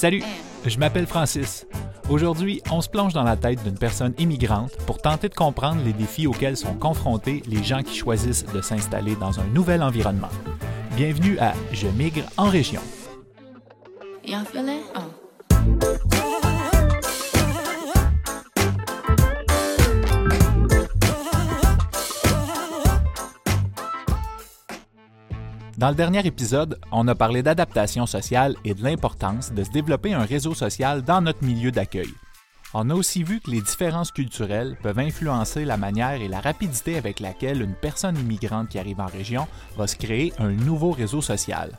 Salut, je m'appelle Francis. Aujourd'hui, on se plonge dans la tête d'une personne immigrante pour tenter de comprendre les défis auxquels sont confrontés les gens qui choisissent de s'installer dans un nouvel environnement. Bienvenue à Je migre en région. Dans le dernier épisode, on a parlé d'adaptation sociale et de l'importance de se développer un réseau social dans notre milieu d'accueil. On a aussi vu que les différences culturelles peuvent influencer la manière et la rapidité avec laquelle une personne immigrante qui arrive en région va se créer un nouveau réseau social.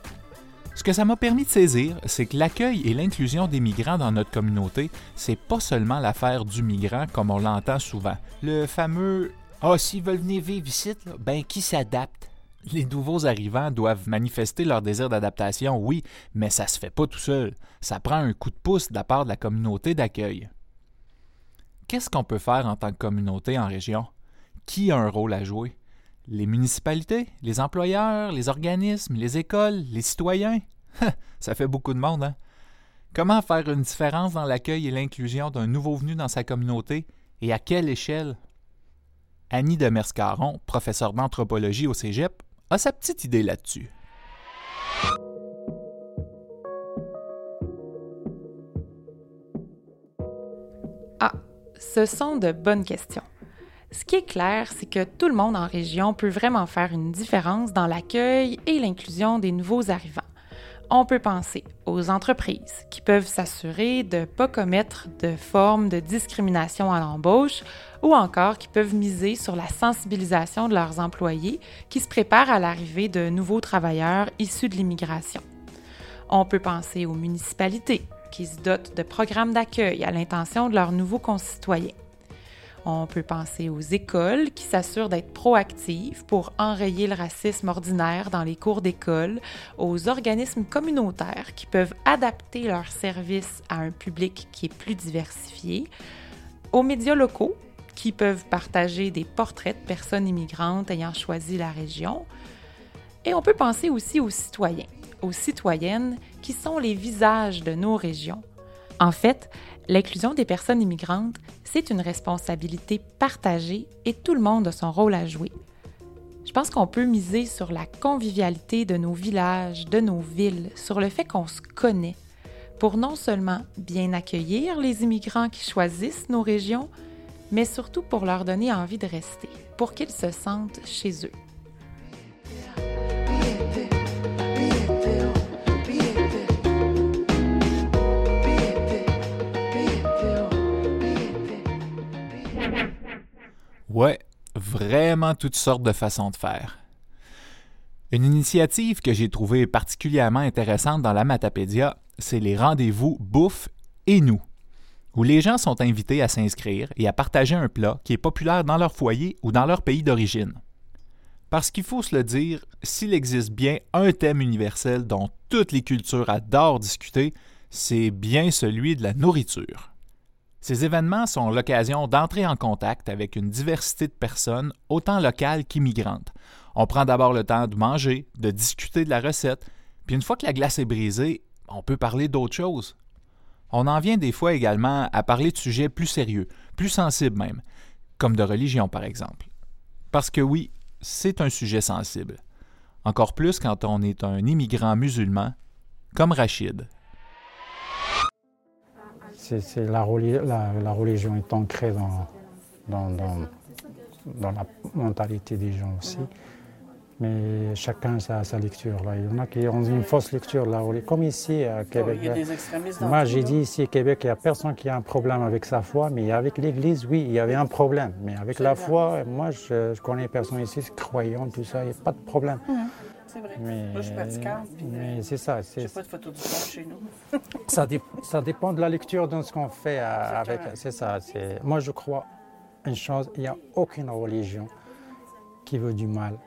Ce que ça m'a permis de saisir, c'est que l'accueil et l'inclusion des migrants dans notre communauté, c'est pas seulement l'affaire du migrant comme on l'entend souvent. Le fameux Ah, s'ils veulent venir vivre ici, ben qui s'adapte les nouveaux arrivants doivent manifester leur désir d'adaptation, oui, mais ça se fait pas tout seul. Ça prend un coup de pouce de la part de la communauté d'accueil. Qu'est-ce qu'on peut faire en tant que communauté en région? Qui a un rôle à jouer? Les municipalités, les employeurs, les organismes, les écoles, les citoyens? ça fait beaucoup de monde, hein? Comment faire une différence dans l'accueil et l'inclusion d'un nouveau venu dans sa communauté et à quelle échelle? Annie de Merscaron, professeure d'anthropologie au Cégep, a sa petite idée là-dessus. Ah, ce sont de bonnes questions. Ce qui est clair, c'est que tout le monde en région peut vraiment faire une différence dans l'accueil et l'inclusion des nouveaux arrivants. On peut penser aux entreprises qui peuvent s'assurer de ne pas commettre de formes de discrimination à l'embauche ou encore qui peuvent miser sur la sensibilisation de leurs employés qui se préparent à l'arrivée de nouveaux travailleurs issus de l'immigration. On peut penser aux municipalités qui se dotent de programmes d'accueil à l'intention de leurs nouveaux concitoyens. On peut penser aux écoles qui s'assurent d'être proactives pour enrayer le racisme ordinaire dans les cours d'école, aux organismes communautaires qui peuvent adapter leurs services à un public qui est plus diversifié, aux médias locaux qui peuvent partager des portraits de personnes immigrantes ayant choisi la région. Et on peut penser aussi aux citoyens, aux citoyennes qui sont les visages de nos régions. En fait, l'inclusion des personnes immigrantes, c'est une responsabilité partagée et tout le monde a son rôle à jouer. Je pense qu'on peut miser sur la convivialité de nos villages, de nos villes, sur le fait qu'on se connaît, pour non seulement bien accueillir les immigrants qui choisissent nos régions, mais surtout pour leur donner envie de rester, pour qu'ils se sentent chez eux. Ouais, vraiment toutes sortes de façons de faire. Une initiative que j'ai trouvée particulièrement intéressante dans la Matapédia, c'est les rendez-vous bouffe et nous où les gens sont invités à s'inscrire et à partager un plat qui est populaire dans leur foyer ou dans leur pays d'origine. Parce qu'il faut se le dire, s'il existe bien un thème universel dont toutes les cultures adorent discuter, c'est bien celui de la nourriture. Ces événements sont l'occasion d'entrer en contact avec une diversité de personnes, autant locales qu'immigrantes. On prend d'abord le temps de manger, de discuter de la recette, puis une fois que la glace est brisée, on peut parler d'autre chose, on en vient des fois également à parler de sujets plus sérieux, plus sensibles même, comme de religion par exemple. Parce que oui, c'est un sujet sensible. Encore plus quand on est un immigrant musulman, comme Rachid. C'est, la, religion est ancrée dans, dans, dans la mentalité des gens aussi mais chacun a sa lecture. Là. Il y en a qui ont une fausse lecture, là, comme ici à Québec. Il y a des extrémistes Moi, j'ai dit ici à Québec, il n'y a personne qui a un problème avec sa foi, mais avec l'Église, oui, il y avait un problème. Mais avec la foi, moi, je, connais personne ici, croyant, tout ça, il n'y a pas de problème. C'est vrai. Mais, moi, je suis pratiquante. Mais c'est ça. Je n'ai pas de photo du pape chez nous. ça, ça, dépend de la lecture de ce qu'on fait avec. C'est ça. Moi, je crois une chose, il n'y a aucune religion qui veut du mal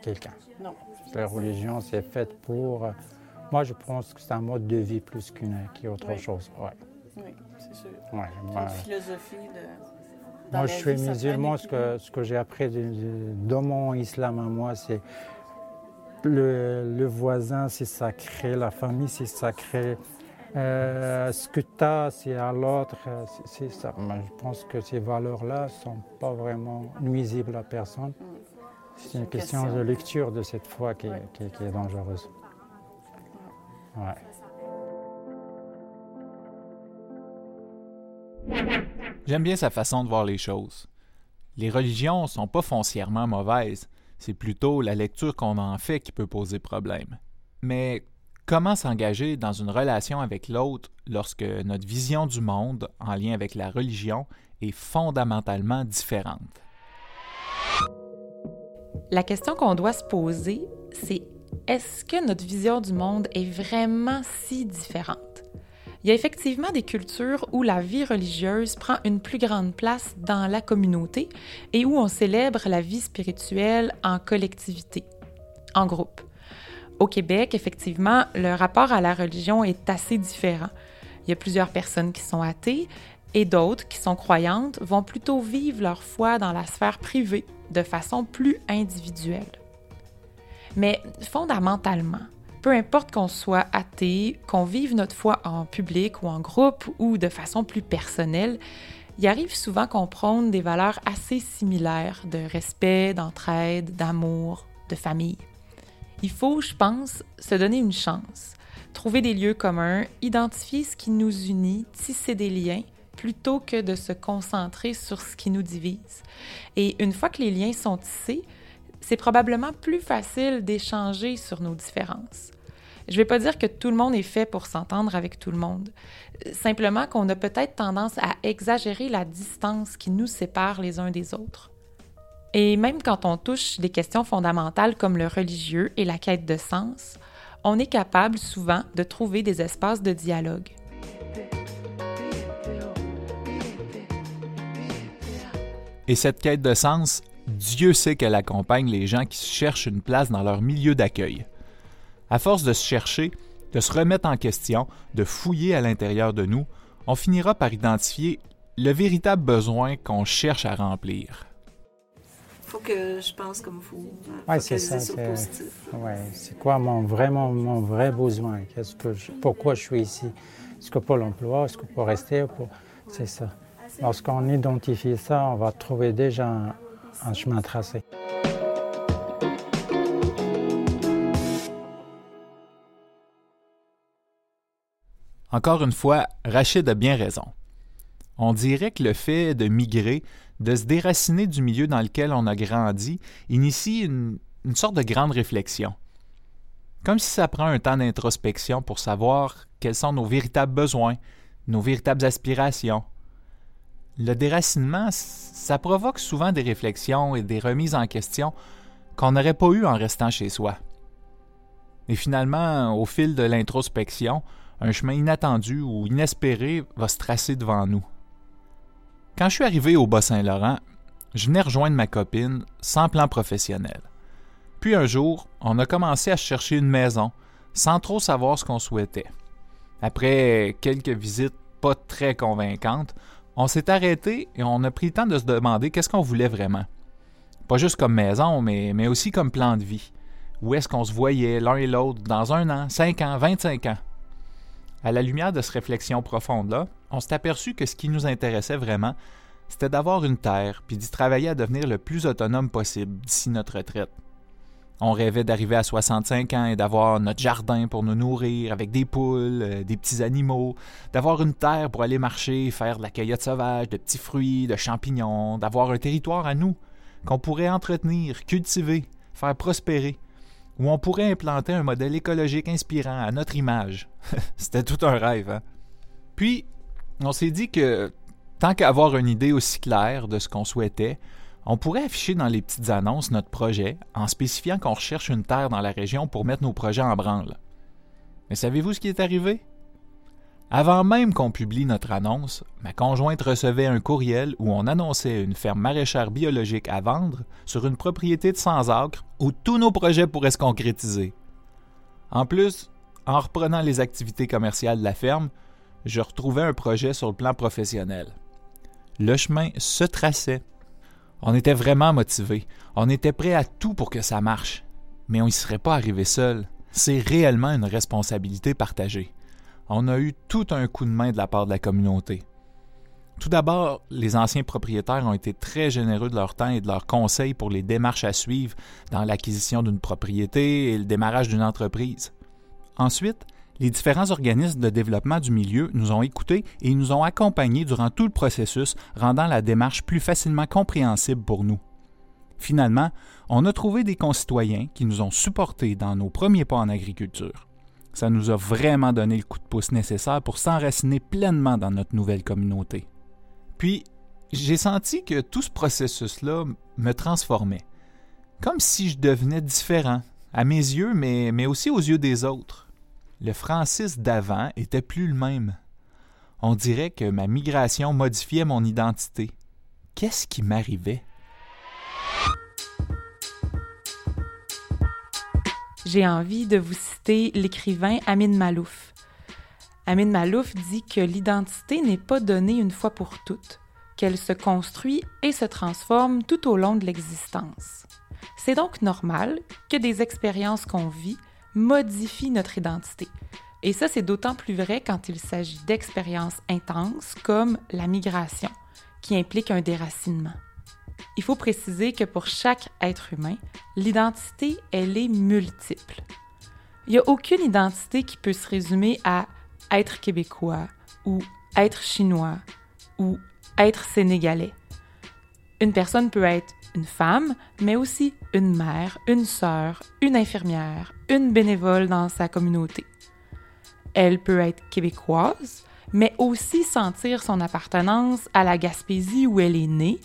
quelqu'un. Non. La religion, c'est faite pour. Euh, moi, je pense que c'est un mode de vie plus qu'une qu'autre chose. Ouais. Oui, c'est sûr. Ouais, une philosophie de. moi, je suis musulman. Ce que, ce que j'ai appris de, de, mon islam à moi, c'est le, le voisin, c'est sacré, la famille, c'est sacré. Euh, ce que tu as, c'est à l'autre, euh, c'est ça. je pense que ces valeurs-là ne sont pas vraiment nuisibles à personne. C'est une, question, de lecture de cette foi qui, est dangereuse. J'aime bien sa façon de voir les choses. Les religions sont pas foncièrement mauvaises, c'est plutôt la lecture qu'on en fait qui peut poser problème. Mais comment s'engager dans une relation avec l'autre lorsque notre vision du monde en lien avec la religion est fondamentalement différente? La question qu'on doit se poser, c'est est-ce que notre vision du monde est vraiment si différente? Il y a effectivement des cultures où la vie religieuse prend une plus grande place dans la communauté et où on célèbre la vie spirituelle en collectivité, en groupe. Au Québec, effectivement, le rapport à la religion est assez différent. Il y a plusieurs personnes qui sont athées et d'autres qui sont croyantes vont plutôt vivre leur foi dans la sphère privée de façon plus individuelle. Mais fondamentalement, peu importe qu'on soit athée, qu'on vive notre foi en public ou en groupe ou de façon plus personnelle, il arrive souvent qu'on prône des valeurs assez similaires de respect, d'entraide, d'amour, de famille. Il faut, je pense, se donner une chance, trouver des lieux communs, identifier ce qui nous unit, tisser des liens, plutôt que de se concentrer sur ce qui nous divise. Et une fois que les liens sont tissés, c'est probablement plus facile d'échanger sur nos différences. Je ne vais pas dire que tout le monde est fait pour s'entendre avec tout le monde. Simplement qu'on a peut-être tendance à exagérer la distance qui nous sépare les uns des autres. Et même quand on touche des questions fondamentales comme le religieux et la quête de sens, on est capable souvent de trouver des espaces de dialogue. Et cette quête de sens, Dieu sait qu'elle accompagne les gens qui cherchent une place dans leur milieu d'accueil. À force de se chercher, de se remettre en question, de fouiller à l'intérieur de nous, on finira par identifier le véritable besoin qu'on cherche à remplir. Il faut que je pense comme vous. Oui, c'est ça. C'est quoi mon, vraiment mon vrai besoin? Qu'est-ce que pourquoi je suis ici? Est-ce que pour l'emploi? Est-ce que pour rester? Pour... C'est ça. Lorsqu'on identifie ça, on va trouver déjà un, chemin tracé. Encore une fois, Rachid a bien raison. On dirait que le fait de migrer, de se déraciner du milieu dans lequel on a grandi, initie une, une sorte de grande réflexion. Comme si ça prend un temps d'introspection pour savoir quels sont nos véritables besoins, nos véritables aspirations, le déracinement, ça provoque souvent des réflexions et des remises en question qu'on n'aurait pas eues en restant chez soi. Et finalement, au fil de l'introspection, un chemin inattendu ou inespéré va se tracer devant nous. Quand je suis arrivé au Bas-Saint-Laurent, je venais rejoindre ma copine sans plan professionnel. Puis un jour, on a commencé à chercher une maison sans trop savoir ce qu'on souhaitait. Après quelques visites pas très convaincantes, on s'est arrêté et on a pris le temps de se demander qu'est-ce qu'on voulait vraiment. Pas juste comme maison, mais, aussi comme plan de vie. Où est-ce qu'on se voyait l'un et l'autre dans un an, cinq ans, vingt-cinq ans? À la lumière de cette réflexion profonde-là, on s'est aperçu que ce qui nous intéressait vraiment, c'était d'avoir une terre puis d'y travailler à devenir le plus autonome possible d'ici notre retraite. On rêvait d'arriver à 65 ans et d'avoir notre jardin pour nous nourrir avec des poules, euh, des petits animaux, d'avoir une terre pour aller marcher, faire de la cueillette sauvage, de petits fruits, de champignons, d'avoir un territoire à nous qu'on pourrait entretenir, cultiver, faire prospérer, où on pourrait implanter un modèle écologique inspirant à notre image. C'était tout un rêve. Hein? Puis, on s'est dit que tant qu'à avoir une idée aussi claire de ce qu'on souhaitait, on pourrait afficher dans les petites annonces notre projet en spécifiant qu'on recherche une terre dans la région pour mettre nos projets en branle. Mais savez-vous ce qui est arrivé? Avant même qu'on publie notre annonce, ma conjointe recevait un courriel où on annonçait une ferme maraîchère biologique à vendre sur une propriété de 100 acres où tous nos projets pourraient se concrétiser. En plus, en reprenant les activités commerciales de la ferme, je retrouvais un projet sur le plan professionnel. Le chemin se traçait on était vraiment motivés. On était prêts à tout pour que ça marche. Mais on n'y serait pas arrivé seul. C'est réellement une responsabilité partagée. on a eu tout un coup de main de la part de la communauté. Tout d'abord, les anciens propriétaires ont été très généreux de leur temps et de leurs conseils pour les démarches à suivre dans l'acquisition d'une propriété et le démarrage d'une entreprise. Ensuite, les différents organismes de développement du milieu nous ont écoutés et nous ont accompagnés durant tout le processus, rendant la démarche plus facilement compréhensible pour nous. Finalement, on a trouvé des concitoyens qui nous ont supportés dans nos premiers pas en agriculture. Ça nous a vraiment donné le coup de pouce nécessaire pour s'enraciner pleinement dans notre nouvelle communauté. Puis, j'ai senti que tout ce processus-là me transformait. Comme si je devenais différent, à mes yeux, mais, mais aussi aux yeux des autres. Le Francis d'avant était plus le même. On dirait que ma migration modifiait mon identité. Qu'est-ce qui m'arrivait? J'ai envie de vous citer l'écrivain Amin Malouf. Amin Malouf dit que l'identité n'est pas donnée une fois pour toutes, qu'elle se construit et se transforme tout au long de l'existence. C'est donc normal que des expériences qu'on vit modifient notre identité. Et ça, c'est d'autant plus vrai quand il s'agit d'expériences intenses comme la migration, qui implique un déracinement. Il faut préciser que pour chaque être humain, l'identité, elle est multiple. Il n'y a aucune identité qui peut se résumer à être québécois ou être chinois ou être sénégalais. Une personne peut être une femme, mais aussi une mère, une sœur, une infirmière, une bénévole dans sa communauté. Elle peut être québécoise, mais aussi sentir son appartenance à la Gaspésie où elle est née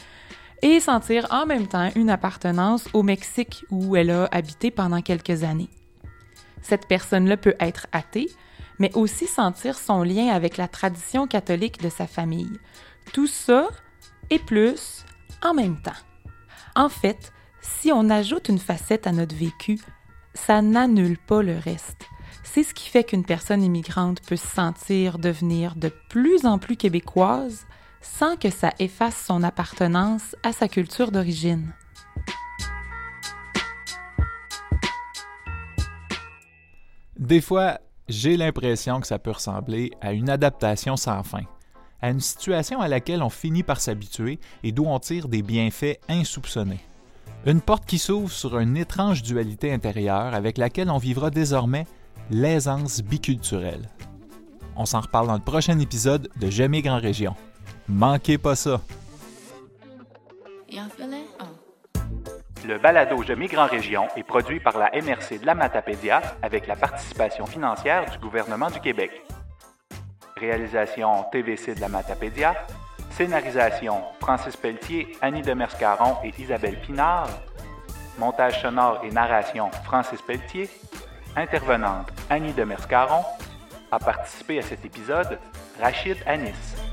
et sentir en même temps une appartenance au Mexique où elle a habité pendant quelques années. Cette personne-là peut être athée, mais aussi sentir son lien avec la tradition catholique de sa famille. Tout ça et plus en même temps. En fait, si on ajoute une facette à notre vécu, ça n'annule pas le reste. C'est ce qui fait qu'une personne immigrante peut se sentir devenir de plus en plus québécoise sans que ça efface son appartenance à sa culture d'origine. Des fois, j'ai l'impression que ça peut ressembler à une adaptation sans fin, à une situation à laquelle on finit par s'habituer et d'où on tire des bienfaits insoupçonnés. Une porte qui s'ouvre sur une étrange dualité intérieure avec laquelle on vivra désormais l'aisance biculturelle. On s'en reparle dans le prochain épisode de Jamais Grand Région. Manquez pas ça! Le balado Je Migrant Région est produit par la MRC de la Matapédia avec la participation financière du gouvernement du Québec. Réalisation TVC de la Matapédia. Scénarisation Francis Pelletier, Annie Demers-Caron et Isabelle Pinard. Montage sonore et narration Francis Pelletier. Intervenante Annie Demers-Caron. A participé à cet épisode Rachid Anis.